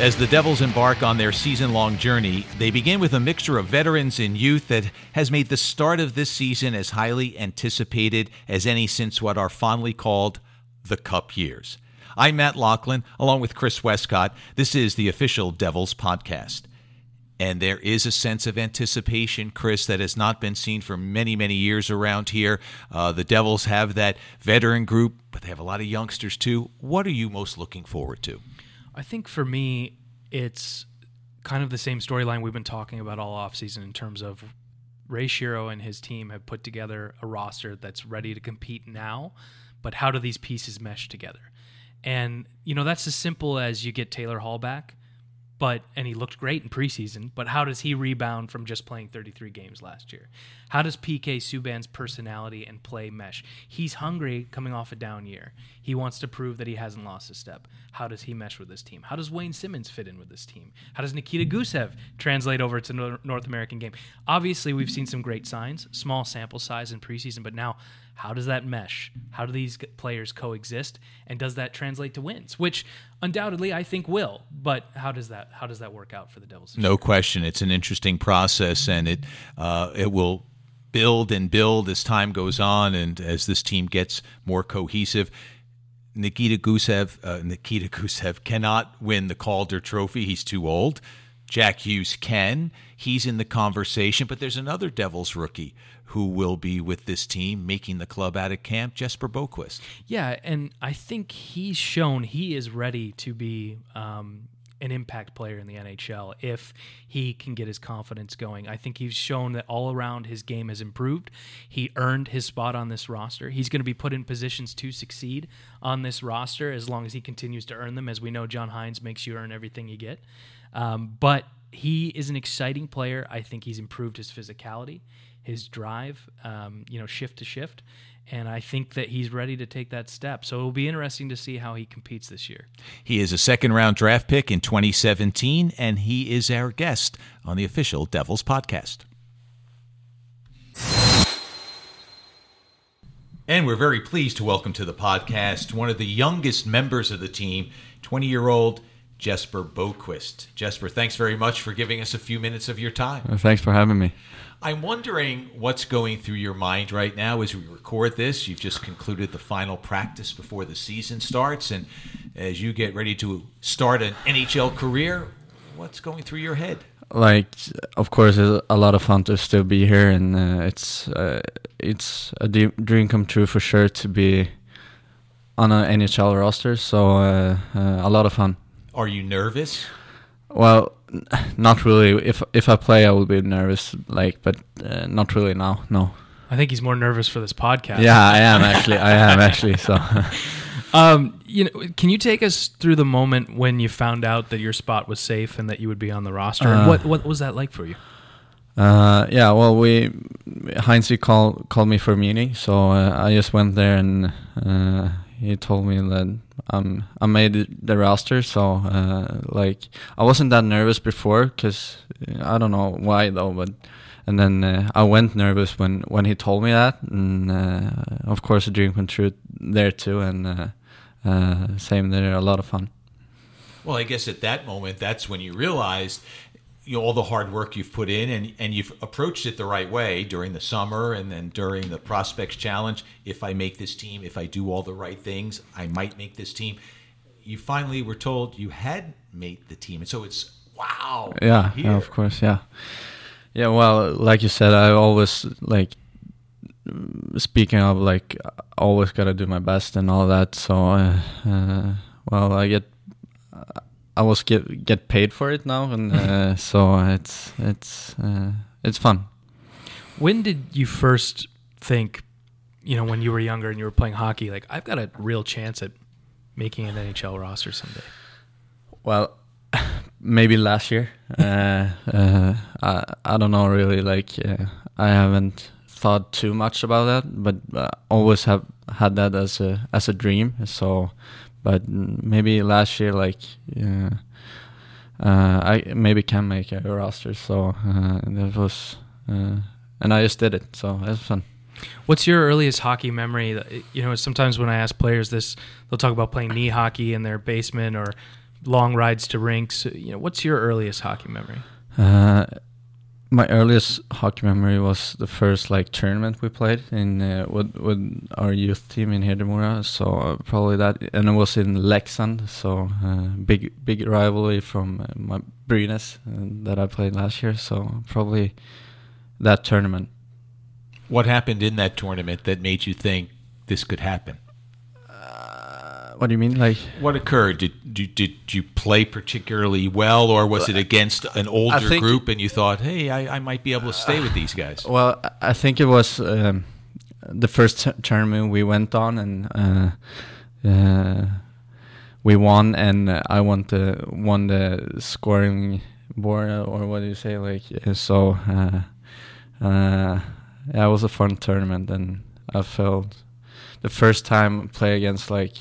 As the Devils embark on their season long journey, they begin with a mixture of veterans and youth that has made the start of this season as highly anticipated as any since what are fondly called the Cup years. I'm Matt Loughlin, along with Chris Westcott. This is the official Devils podcast. And there is a sense of anticipation, Chris, that has not been seen for many, many years around here. Uh, the Devils have that veteran group, but they have a lot of youngsters too. What are you most looking forward to? I think for me, it's kind of the same storyline we've been talking about all offseason in terms of Ray Shero and his team have put together a roster that's ready to compete now, but how do these pieces mesh together? And, you know, that's as simple as you get Taylor Hall back but and he looked great in preseason. But how does he rebound from just playing 33 games last year? How does PK Subban's personality and play mesh? He's hungry coming off a down year. He wants to prove that he hasn't lost a step. How does he mesh with this team? How does Wayne Simmonds fit in with this team? How does Nikita Gusev translate over to North American game? Obviously, we've seen some great signs, small sample size in preseason, but now how does that mesh? How do these players coexist? And does that translate to wins? Which undoubtedly I think will. But how does that how does that work out for the Devils? No question, it's an interesting process, and it uh, it will build and build as time goes on, and as this team gets more cohesive. Nikita Gusev, uh, Nikita Gusev cannot win the Calder Trophy. He's too old. Jack Hughes can. He's in the conversation, but there's another Devils rookie who will be with this team making the club out of camp, Jesper Boqvist. Yeah, and I think he's shown he is ready to be um, an impact player in the NHL if he can get his confidence going. I think he's shown that all around his game has improved. He earned his spot on this roster. He's going to be put in positions to succeed on this roster as long as he continues to earn them. As we know, John Hynes makes you earn everything you get. Um, but he is an exciting player. I think he's improved his physicality his drive, um, you know, shift to shift. And I think that he's ready to take that step. So it'll be interesting to see how he competes this year. He is a second round draft pick in 2017, and he is our guest on the official Devils podcast. And we're very pleased to welcome to the podcast one of the youngest members of the team, 20 year old Jesper Boqvist. Jesper, thanks very much for giving us a few minutes of your time. Thanks for having me. I'm wondering what's going through your mind right now as we record this. You've just concluded the final practice before the season starts, and as you get ready to start an NHL career, what's going through your head? Like, of course, it's a lot of fun to still be here, and uh, it's uh, it's a dream come true for sure to be on an NHL roster. So uh, uh, a lot of fun. Are you nervous? Well, not really. If if I play, I will be nervous. Like, but uh, not really now. No. I think he's more nervous for this podcast. Yeah, I am actually. I am actually. So. um, you know, can you take us through the moment when you found out that your spot was safe and that you would be on the roster? Uh, and what what was that like for you? Uh, yeah, well, we Hynes called called me for a meeting, so uh, I just went there and uh, he told me that um, I made the roster, so uh, like I wasn't that nervous before because I don't know why though, but and then uh, I went nervous when when he told me that, and uh, of course a dream come true there too, and uh, uh, same there, a lot of fun. Well, I guess at that moment, that's when you realized you know all the hard work you've put in and and you've approached it the right way during the summer and then during the prospects challenge. If i make this team if i do all the right things i might make this team. You finally were told you had made the team. And so it's wow yeah, yeah of course yeah. Yeah well like you said i always like speaking of like always gotta do my best and all that. So uh, uh, well i get I was get get paid for it now, and uh, so it's it's uh, it's fun. When did you first think, you know, when you were younger and you were playing hockey, like I've got a real chance at making an NHL roster someday? Well, maybe last year. uh, uh, I I don't know really. Like uh, I haven't thought too much about that, but uh, always have had that as a as a dream. So but maybe last year like uh, I maybe can make a roster. So uh, that was uh, and I just did it. So it was fun. What's your earliest hockey memory? You know, sometimes when I ask players this, they'll talk about playing knee hockey in their basement or long rides to rinks. You know, what's your earliest hockey memory? My earliest hockey memory was the first like tournament we played in uh, with with our youth team in Hedemora. So uh, probably that, and it was in Leksand. So uh, big big rivalry from uh, my Brynäs uh, that I played last year. So probably that tournament. What happened in that tournament that made you think this could happen? What do you mean, like? What occurred? Did did, did you play particularly well, or was it against an older think- group and you thought, hey, I, I might be able to stay with these guys? Well, I- think it was um, the first t- tournament we went on, and uh, uh, we won, and I won the won the scoring board, or what do you say? Like uh, so, uh, uh, yeah, it was a fun tournament, and I felt the first time play against like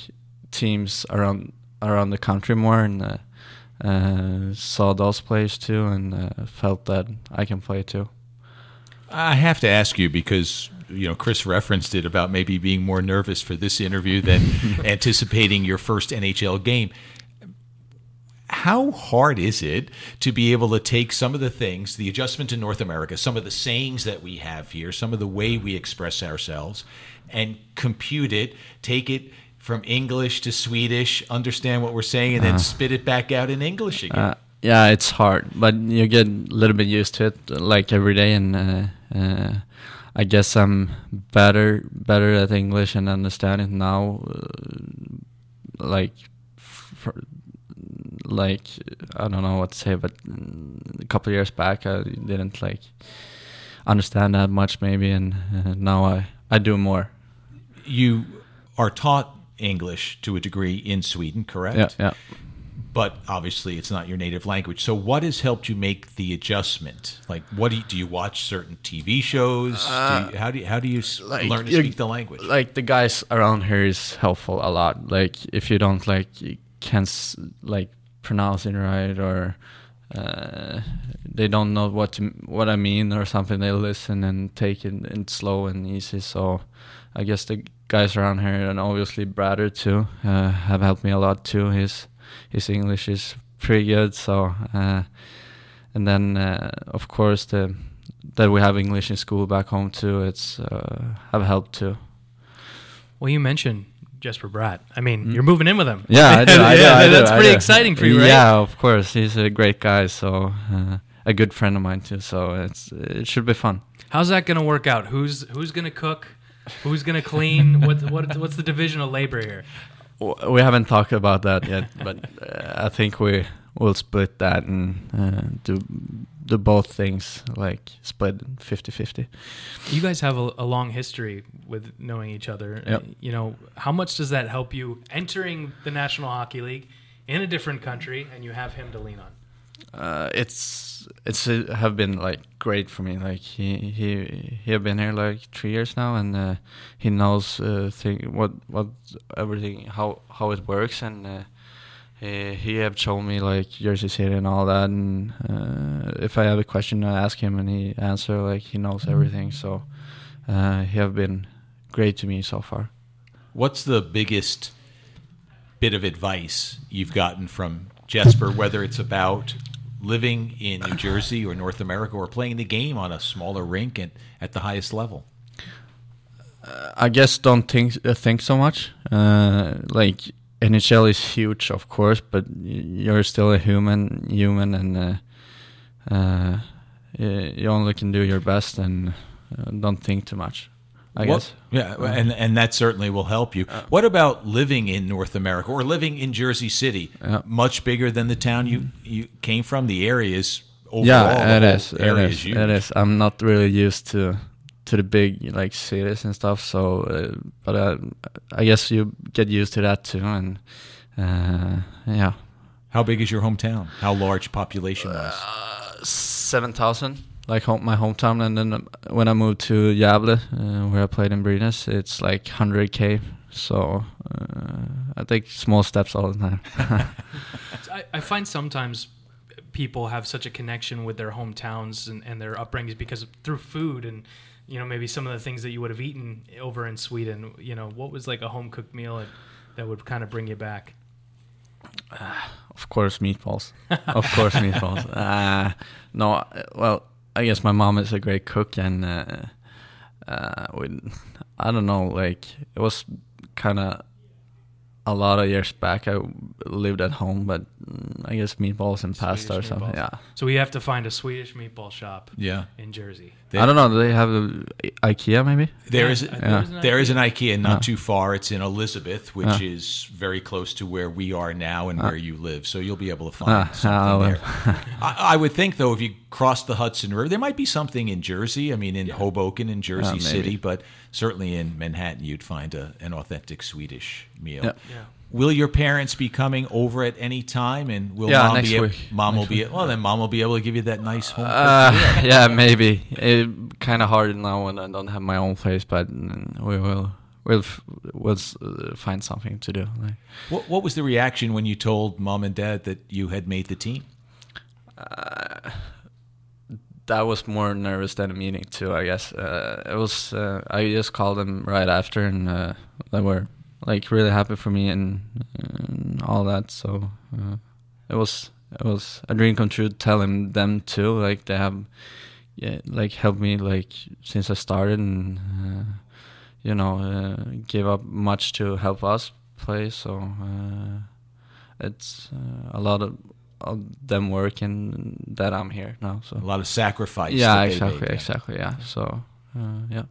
teams around around the country more, and uh, uh, saw those players too, and uh, felt that I can play too. I have to ask you because you know Chris referenced it about maybe being more nervous for this interview than anticipating your first NHL game. How hard is it to be able to take some of the things, the adjustment to North America, some of the sayings that we have here, some of the way we express ourselves, and compute it, take it from English to Swedish, understand what we're saying, and then spit it back out in English again? Uh, yeah, it's hard, but you get a little bit used to it, like every day. And uh, uh, I guess I'm better better at English and understand it now. Uh, like, for, like I don't know what to say, but a couple of years back I didn't like understand that much maybe, and uh, now I I do more. you are taught English to a degree in Sweden, correct? Yeah, yeah. But obviously, it's not your native language. So, what has helped you make the adjustment? Like, what do you, do you watch certain TV shows? do you, how do you, how do you like, learn to speak the language? like the guys around here is helpful a lot like if you don't like you can't like pronounce it right or uh, they don't know what to, what I mean or something they listen and take it in slow and easy so I guess the guys around here and obviously Brader too uh, have helped me a lot too his his English is pretty good so uh, and then uh, of course the that we have English in school back home too it's uh, have helped too Well, you mentioned Jesper Bratt. I mean, you're moving in with him. Yeah, I do. I do, Yeah, I do, that's I pretty do. exciting for you, right? Yeah, of course. He's a great guy, so uh, a good friend of mine too. So it's it should be fun. How's that going to work out? Who's who's going to cook? Who's going to clean? what what what's the division of labor here? We haven't talked about that yet, but uh, I think we will split that and uh, do do both things, like split 50-50. You guys have a, a long history with knowing each other. Yep. You know, how much does that help you entering the National Hockey League in a different country, and you have him to lean on? Uh, it's it's uh, have been like great for me. Like he he he have been here like three years now, and uh, he knows uh, thing what what everything how how it works, and uh, he he have shown me like Jersey City and all that. And uh, if I have a question, I ask him, and he answer like he knows everything. So uh, he have been great to me so far. What's the biggest bit of advice you've gotten from Jesper, whether it's about living in New Jersey or North America or playing the game on a smaller rink and at the highest level? I guess don't think uh, think so much. Uh, like NHL is huge, of course, but you're still a human, human, and uh, uh, you only can do your best and uh, don't think too much. I guess. Yeah, and and that certainly will help you. what about living in North America or living in Jersey City? Yeah. Much bigger than the town you you came from. The area is overall. yeah, it is. It is. huge. It is. I'm not really used to to the big like cities and stuff. So, uh, but uh, I guess you get used to that too, and uh, yeah. How big is your hometown? How large population wise? seven thousand, like home, my hometown, and then um, when I moved to Gävle, uh, where I played in Brynäs, it's like hundred k. So uh, I take small steps all the time. I, I find sometimes people have such a connection with their hometowns and, and their upbringings because of, through food and you know maybe some of the things that you would have eaten over in Sweden. You know, what was like a home cooked meal that, that would kind of bring you back? of course meatballs. of course meatballs. Uh, no, uh, well, I guess my mom is a great cook, and uh, uh, we, I don't know, like it was kind of a lot of years back. I lived at home, but mm, I guess meatballs and pasta Swedish or something. meatballs. Yeah, So we have to find a Swedish meatball shop Yeah. in Jersey. They- I don't know. Do they have the IKEA maybe? There Yeah, is I think Yeah. there's an there is an. IKEA not Ah. too far. It's in Elizabeth, which Ah. is very close to where we are now and where you live. So you'll be able to find Ah, something ah, there. I, I would think though, if you cross the Hudson River, there might be something in Jersey. I mean, in Hoboken in Jersey maybe. City, but certainly in Manhattan, you'd find a, an authentic Swedish meal. Will your parents be coming over at any time? And will Yeah, mom next be? Able, week. mom will Next be. Well, then mom will be able to give you that nice home. Uh, yeah, maybe. It kind of hard now when I don't have my own place, but mm, we will we'll we'll uh, find something to do. Like, What, what was the reaction when you told mom and dad that you had made the team? that was more nervous than a meeting too. I guess uh, it was. Uh, I just called them right after, and uh, they were like really happy for me and, and all that. So uh, it was it was a dream come true. Telling them too, like they have, yeah, like helped me like since I started, and uh, you know, uh, gave up much to help us play. So uh, it's uh, a lot of. Of them working that I'm here now. So A lot of sacrifice. yeah, exactly, yeah. exactly. Yeah. So, uh, yeah.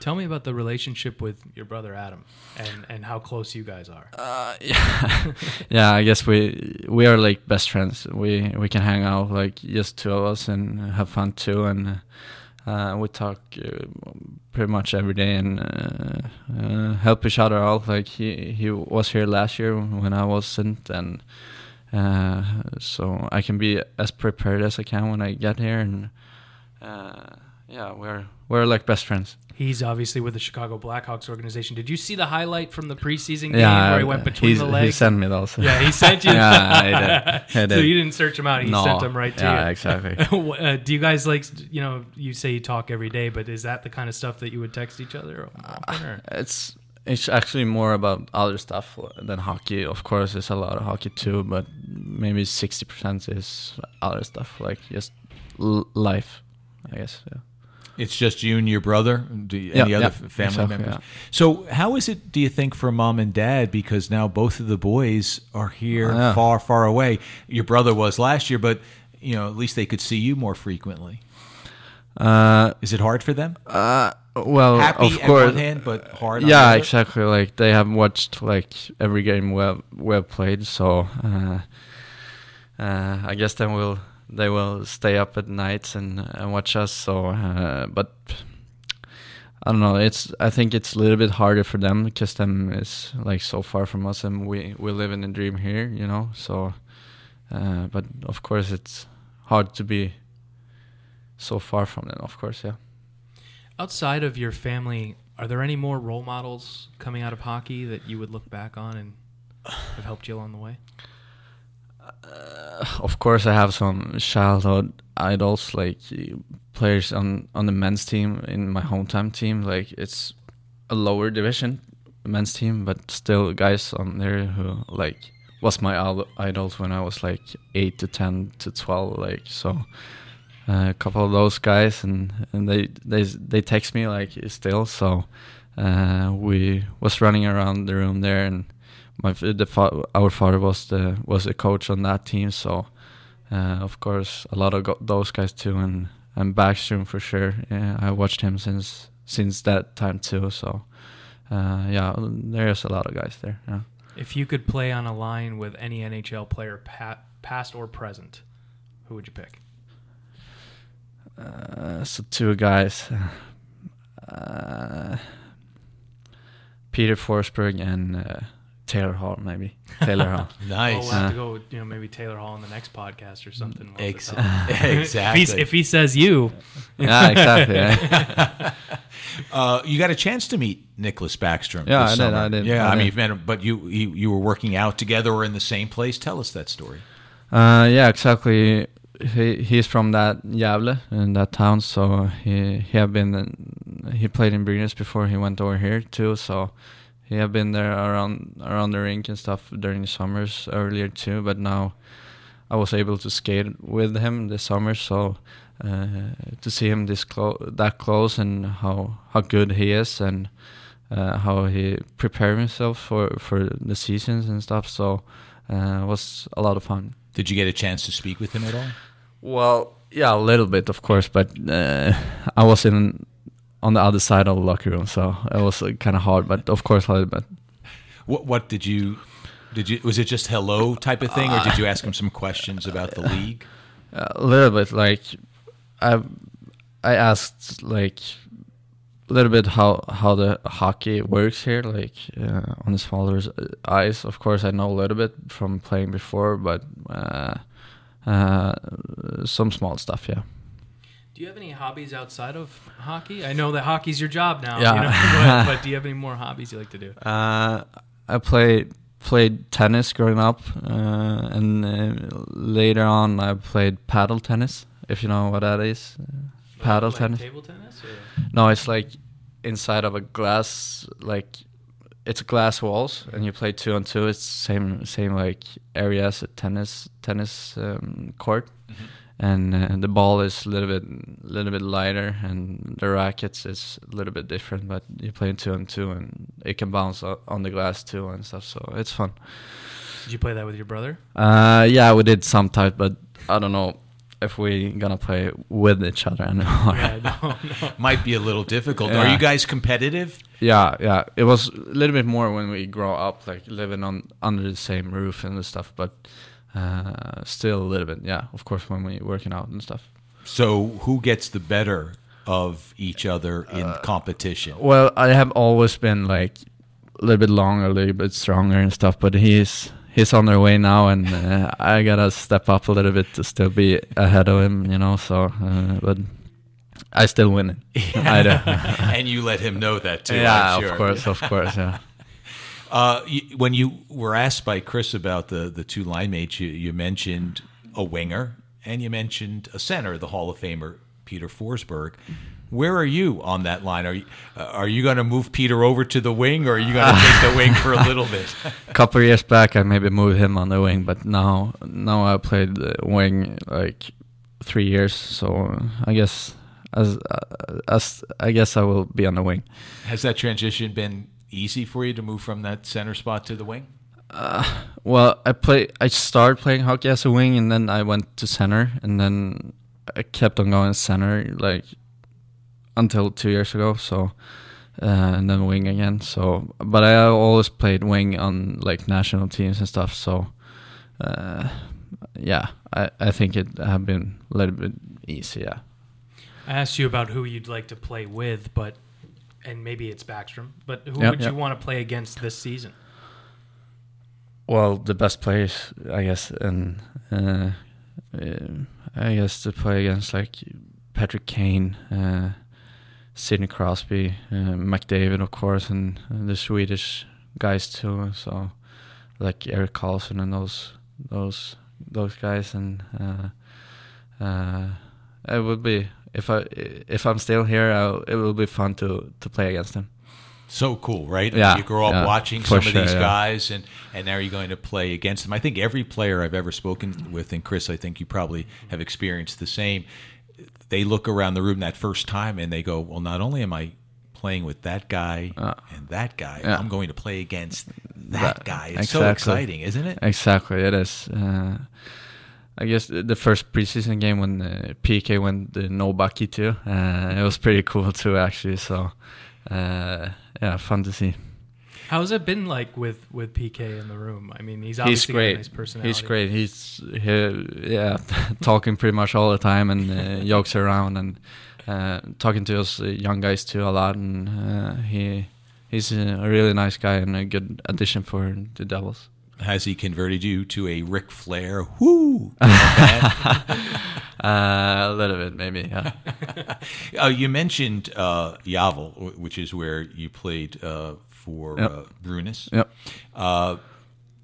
Tell me about the relationship with your brother Adam and, and how close you guys are. Uh, yeah, yeah. I guess we we are like best friends. We we can hang out like just two of us and have fun too, and uh, we talk uh, pretty much every day and uh, uh, help each other out. Like he he was here last year when I wasn't, and uh, so I can be as prepared as I can when I get here, and yeah, we're we're like best friends. He's obviously with the Chicago Blackhawks organization. Did you see the highlight from the preseason game Yeah, where he went between the He sent me those. yeah, he sent you. Yeah, I did. I So you didn't search him out. He No. sent them right to Yeah, you. exactly. uh, do you guys like, you know, you say you talk every day, but is that the kind of stuff that you would text each other? often, It's it's actually more about other stuff than hockey. Of course, there's a lot of hockey too, but maybe sixty percent is other stuff like just l- life. I guess. Yeah. It's just you and your brother. Do you, any other f- family members? yeah. So, how is it? Do you think for mom and dad? Because now both of the boys are here, Yeah. far, far away. Your brother was last year, but you know, at least they could see you more frequently. Uh, Is it hard for them? uh, well, Happy of on course. one hand, but hard. yeah, other? exactly. Like they have watched like every game we have, we have played, so uh, uh, I guess then we'll they will stay up at nights and, and watch us. So, uh, but I don't know. It's I think it's a little bit harder for them because them is like so far from us, and we we live in a dream here, you know. So, uh, but of course it's hard to be so far from them. Of course, yeah. Outside of your family, are there any more role models coming out of hockey that you would look back on and have helped you along the way? Uh, of course, I have some childhood idols, like uh, players on on the men's team in my hometown team. Like it's a lower division men's team, but still guys on there who like was my idols when I was like eight to ten to twelve. Like so, uh, a couple of those guys, and and they they they text me like still. So uh, we was running around the room there and my the fa- our father was the was a coach on that team, so uh, of course a lot of go- those guys too, and and Backstrom for sure. Yeah, I watched him since since that time too. So uh, yeah, there's a lot of guys there. Yeah. If you could play on a line with any NHL player, pa- past or present, who would you pick? Uh, so two guys, uh, Peter Forsberg and uh, Taylor Hall, maybe Taylor Hall. Nice. Oh, we'll have Uh, to go with you know maybe Taylor Hall on the next podcast or something. We'll have Ex- to tell him. exactly. if, if he says you, yeah, exactly. yeah. Uh, you got a chance to meet Nicklas Backstrom. Yeah, this I did, summer. I did, Yeah, I I, mean, you've met him, but you, you you were working out together or in the same place. Tell us that story. Uh, yeah, exactly. He he's from that Gävle in that town, so he he have been he played in Brynäs before he went over here too. So he have been there around around the rink and stuff during the summers earlier too. But now I was able to skate with him this summer, so uh, to see him this close, that close, and how how good he is, and uh, how he prepared himself for for the seasons and stuff. So uh, it was a lot of fun. Did you get a chance to speak with him at all? Well, yeah, a little bit, of course, but uh, I was in on the other side of the locker room, so it was uh, kind of hard. But of course, a little bit. What What did you did you was it just hello type of thing, or did you ask him some questions about the league? A little bit, like I I asked like a little bit how how the hockey works here, like uh, on the smaller ice. Of course, I know a little bit from playing before, but uh, uh, some small stuff, yeah. Do you have any hobbies outside of hockey? I know that hockey's your job now, Yeah. you know, but, but do you have any more hobbies you like to do? Uh, I played played tennis growing up, uh, and uh, later on I played paddle tennis. If you know what that is, uh, paddle Like tennis. Table tennis? Or? No, it's like inside of a glass, like it's glass walls, and you play two on two. It's same same like area as a tennis tennis um, court, and uh, the ball is a little bit little bit lighter, and the rackets is a little bit different. But you play two on two, and it can bounce on the glass too and stuff. So it's fun. Did you play that with your brother? Uh, yeah, we did some type, but I don't know if we gonna play with each other anymore. yeah, no, no. Might be a little difficult. Yeah. Are you guys competitive? Yeah, yeah. It was a little bit more when we grow up, like living on under the same roof and stuff. But uh, still a little bit, yeah. Of course, when we're working out and stuff. So who gets the better of each other in Uh, competition? Well, I have always been like a little bit longer, a little bit stronger and stuff. But he's he's on their way now, and uh, I gotta step up a little bit to still be ahead of him, you know. So, uh, but I still win it. I do. and you let him know that too. yeah, I'm sure. of course, of course, yeah. Uh, you, when you were asked by Chris about the the two line mates, you, you mentioned a winger and you mentioned a center, the Hall of Famer Peter Forsberg. Where are you on that line? Are you uh, are you going to move Peter over to the wing, or are you going to take the wing for a little bit? A couple of years back, I maybe moved him on the wing, but now now I played the wing like three years, so I guess as uh, as I guess I will be on the wing. Has that transition been easy for you to move from that center spot to the wing? Well, I play. I started playing hockey as a wing, and then I went to center, and then I kept on going center like until two years ago. So, uh, and then wing again. So, but I always played wing on like national teams and stuff. So, uh, yeah, I I think it have been a little bit easier. I asked you about who you'd like to play with, but and maybe it's Backstrom, but who Yep. would Yep. you want to play against this season? Well, the best players, I guess, and uh, uh, I guess to play against like Patrick Kane, uh, Sidney Crosby, uh, McDavid, of course, and the Swedish guys too. So, like Erik Karlsson and those those those guys, and uh, uh, it would be if I if I'm still here, I'll, it will be fun to to play against them. So cool, right? Yeah, you grow up yeah, watching some of these yeah. guys, and and now you're going to play against them. I think every player I've ever spoken with, and Chris, I think you probably have experienced the same. They look around the room that first time and they go, "Well, not only am I playing with that guy Uh, and that guy, yeah. I'm going to play against that, That- guy." It's so exciting, isn't it? Exactly, it is. Uh, I guess the first preseason game when uh, PK went the no Bucky too, uh, it was pretty cool too actually. So, uh, yeah, fun to see. How's it been like with with PK in the room? I mean, he's He's obviously a great. nice personality. He's great. He's he, yeah, talking pretty much all the time and uh, jokes around and uh, talking to us uh, young guys too a lot. And uh, he he's a really nice guy and a good addition for the Devils. Has he converted you to a Ric Flair whoo? Uh, a little bit maybe. Yeah. Uh, you mentioned uh, Gävle, which is where you played uh, for Yep. uh, Brynäs. yep. Uh,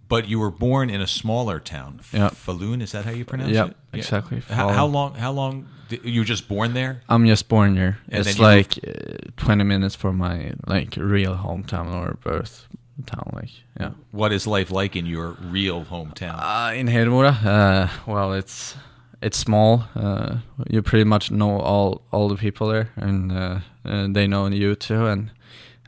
but you were born in a smaller town, F- Yep. Falun. Is that how you pronounce Yep, it? exactly. How, how long? How long? Did, you were just born there? I'm just born here. And it's you like uh, 20 minutes from my like real hometown or birth town. Like, yeah. What is life like in your real hometown? Uh, in Hedemora, uh, well, it's it's small. Uh, you pretty much know all all the people there, and, uh, and they know you too. And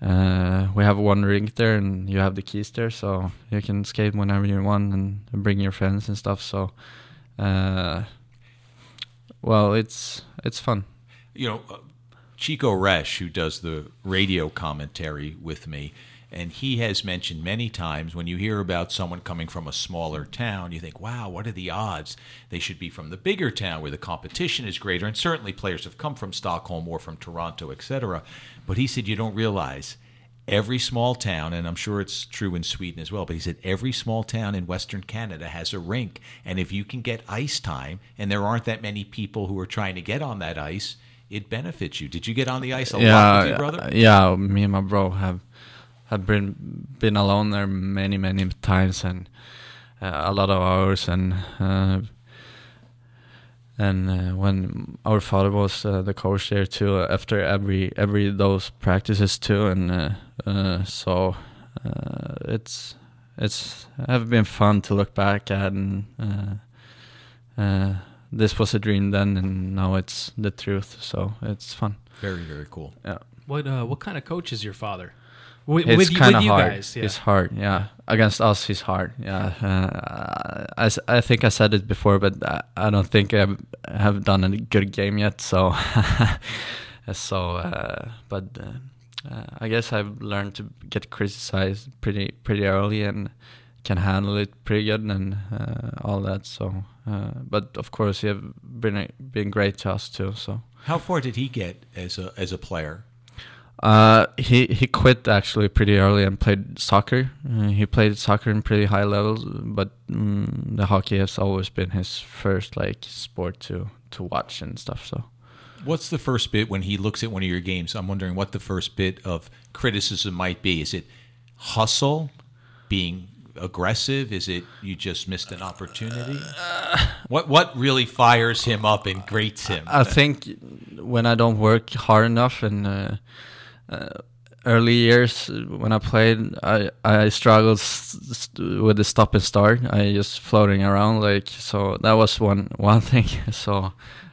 uh, we have one rink there, and you have the keys there, so you can skate whenever you want and bring your friends and stuff. So, uh, well, it's it's fun. You know, uh, Chico Resch, who does the radio commentary with me, and he has mentioned many times when you hear about someone coming from a smaller town, you think, wow, what are the odds? They should be from the bigger town where the competition is greater. And certainly players have come from Stockholm or from Toronto, etc. But he said, you don't realize every small town, and I'm sure it's true in Sweden as well, but he said every small town in Western Canada has a rink. And if you can get ice time, and there aren't that many people who are trying to get on that ice, it benefits you. Did you get on the ice a yeah, lot with your brother? Yeah, me and my bro have have been been alone there many many times and uh, a lot of hours and uh, and uh, when our father was uh, the coach there too after every every those practices too and uh, uh, so it's it's have been fun to look back at and this was a dream then and now it's the truth. So it's fun. Very very cool. Yeah. What what kind of coach is your father with, it's kind of hard. Guys, yeah. It's hard, yeah. Against us, he's hard, yeah. Uh, I, I think I said it before, but I, I don't think I have done a good game yet. So, so, uh, but uh, uh, I guess I've learned to get criticized pretty pretty early and can handle it pretty good and uh, all that. So, uh, but of course, he have been been great to us too. So, how far did he get as a as a player? Uh, he he quit actually pretty early and played soccer. Uh, he played soccer in pretty high levels, but mm, the hockey has always been his first like sport to to watch and stuff. So, what's the first bit when he looks at one of your games? I'm wondering what the first bit of criticism might be. Is it hustle, being aggressive? Is it you just missed an opportunity? Uh, what what really fires him up and grates him? I think when I don't work hard enough and. Uh, early years when I played, I I struggled with the stop and start. I just floating around like so. That was one one thing. So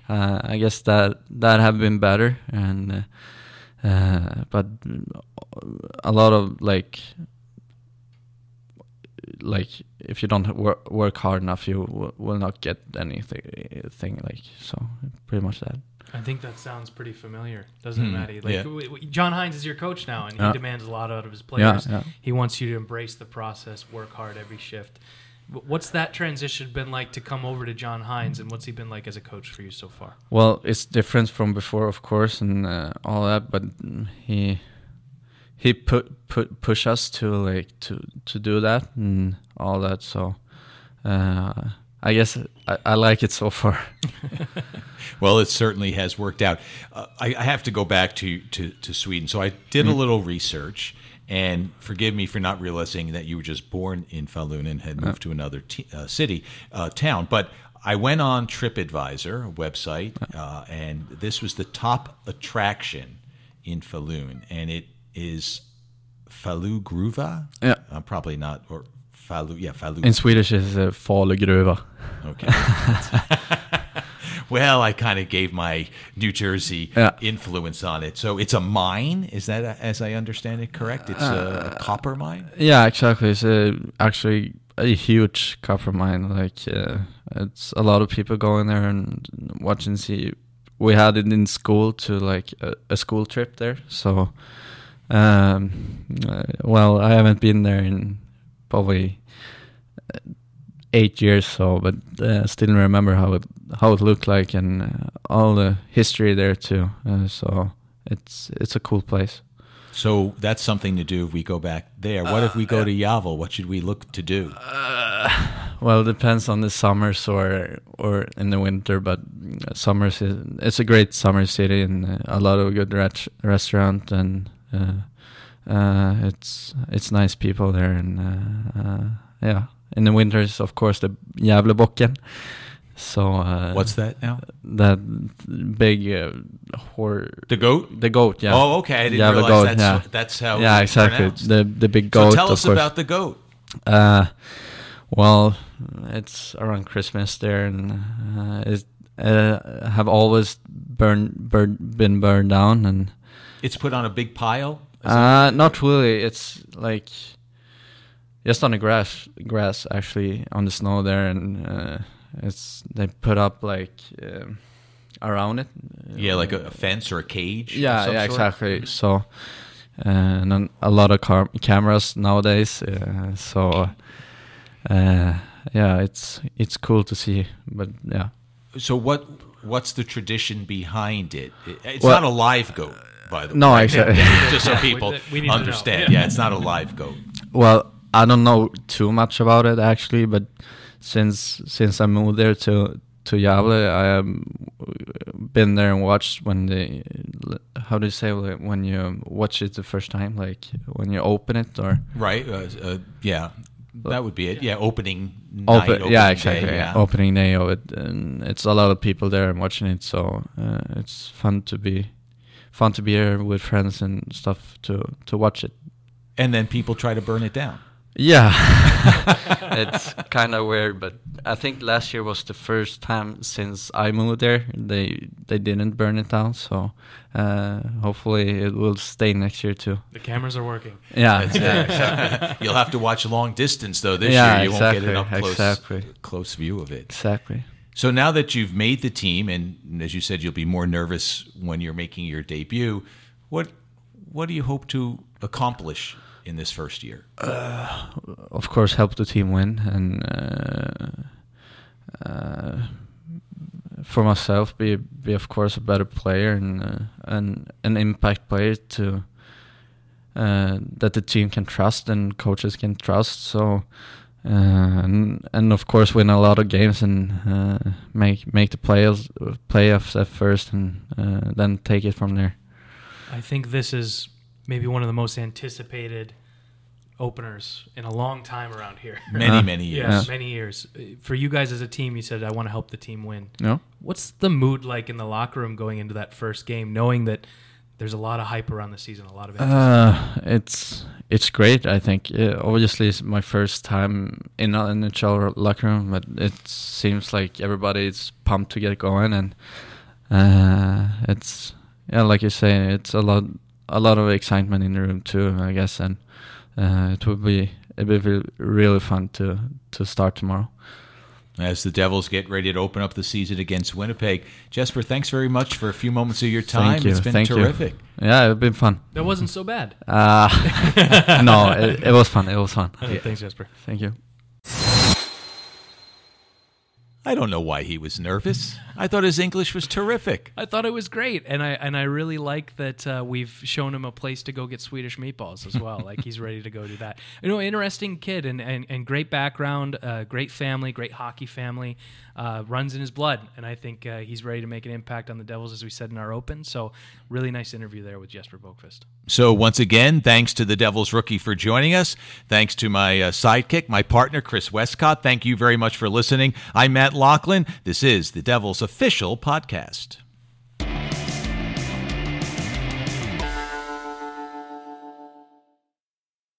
uh, I guess that that have been better and. Uh, but a lot of like like if you don't work, work hard enough you will not get anything thing like so pretty much that I think that sounds pretty familiar, doesn't it, Maddie? Like yeah. w- w- John Hynes is your coach now, and he yeah. demands a lot out of his players. Yeah, he wants you to embrace the process, work hard every shift. What's that transition been like to come over to John Hynes, and what's he been like as a coach for you so far? Well, it's different from before, of course, and uh, all that. But he he put put push us to like to to do that and all that. So uh, I guess I, I like it so far. well, it certainly has worked out. Uh, I, I, have to go back to, to, to Sweden. So I did mm. a little research, and forgive me for not realizing that you were just born in Falun and had moved to another t- uh, city, uh, town. But I went on TripAdvisor, a website, uh, and this was the top attraction in Falun, and it is Falugruva. Yeah, I'm uh, probably not, or Falu, yeah, Falu. In Swedish, it's uh, Falugruva. Okay. well, I kind of gave my New Jersey yeah. influence on it. So it's a mine. Is that, a, as I understand it, correct? It's a, a copper mine. Yeah, exactly. It's a, actually a huge copper mine. Like uh, it's a lot of people going there and watching. See, we had it in school to like a, a school trip there. So, um, uh, well, I haven't been there in probably uh, eight years so but uh, still remember how it how it looked like and uh, all the history there too uh, so it's it's a cool place. So that's something to do if we go back there. What if we go uh, to Gävle what should we look to do? Uh, well it depends on the summers or or in the winter but summers is, it's a great summer city and a lot of good ret- restaurant and it's it's nice people there and yeah in the winters, of course, the Gävlebocken. So uh, What's that now? that big uh, hor- The goat. The goat, yeah. Oh, okay. I didn't Yeah, realize goat, that's yeah. that's how. yeah, it's exactly. pronounced. The the big goat. so tell us course. about the goat. Uh, well, it's around Christmas there, and uh, it uh, have always burned, burned, been burned down, and It's put on a big pile. Uh, not really. It's like just on the grass, grass actually on the snow there, and uh, it's they put up like um, around it. yeah, like a, a fence or a cage. Yeah, yeah, sort? exactly. So, uh, and then a lot of car- cameras nowadays. Uh, so, uh, yeah, it's it's cool to see. But yeah, So what? What's the tradition behind it? It- It's Well- not a live goat, by the way. No, right? exactly. Just so Yeah, we- people we need to know. understand. Yeah. Yeah, it's not a live goat. well, I don't know too much about it actually, but since since I moved there to to Gävle, I have been there and watched when they how do you say like, when you watch it the first time, like when you open it or Right? Uh, uh, yeah, that would be it. Yeah, opening night. Open, opening yeah, day, exactly. yeah. yeah. Opening day of it, and it's a lot of people there and watching it. So uh, it's fun to be, fun to be here with friends and stuff to to watch it. And then people try to burn it down. Yeah, it's kind of weird, but I think last year was the first time since I moved there they they didn't burn it down. So uh, hopefully it will stay next year too. The cameras are working. Yeah, That's it. You'll have to watch long distance though this Yeah, year. You won't get exactly, an up close, exactly. close view of it. exactly. So now that you've made the team, and as you said, you'll be more nervous when you're making your debut. What what do you hope to accomplish in this first year? of course help the team win and uh, uh, for myself be be of course a better player and uh, and an impact player to uh, that the team can trust and coaches can trust so uh, and, and of course win a lot of games and uh, make make the playoffs playoffs at first and uh, then take it from there I think this is maybe one of the most anticipated openers in a long time around here. Many Uh, many years. Yeah, many years. For you guys as a team, you said I want to help the team win. no What's the mood like in the locker room going into that first game, knowing that there's a lot of hype around the season, a lot of? Uh, it's it's great. I think obviously it's my first time in an NHL locker room, but it seems like everybody's pumped to get going, and uh, it's yeah, like you say, it's a lot a lot of excitement in the room too. I guess, and uh, it will be it will be really fun to to start tomorrow. As the Devils get ready to open up the season against Winnipeg, Jesper, thanks very much for a few moments of your time. Thank you. It's been Thank terrific. You. Yeah, it's been fun. that wasn't so bad. Uh, no, it, it was fun. It was fun. Thanks, Jesper. Thank you. I don't know why he was nervous. I thought his English was terrific. I thought it was great, and I and I really like that uh, we've shown him a place to go get Swedish meatballs as well. like he's ready to go do that. You know, interesting kid and and, and great background, uh, great family, great hockey family, uh, runs in his blood, and I think uh, he's ready to make an impact on the Devils, as we said in our open. So, really nice interview there with Jesper Boqvist. So, once again, thanks to the Devils rookie for joining us. Thanks to my uh, sidekick, my partner, Chris Westcott. Thank you very much for listening. I'm Matt Loughlin. This is the Devils official podcast.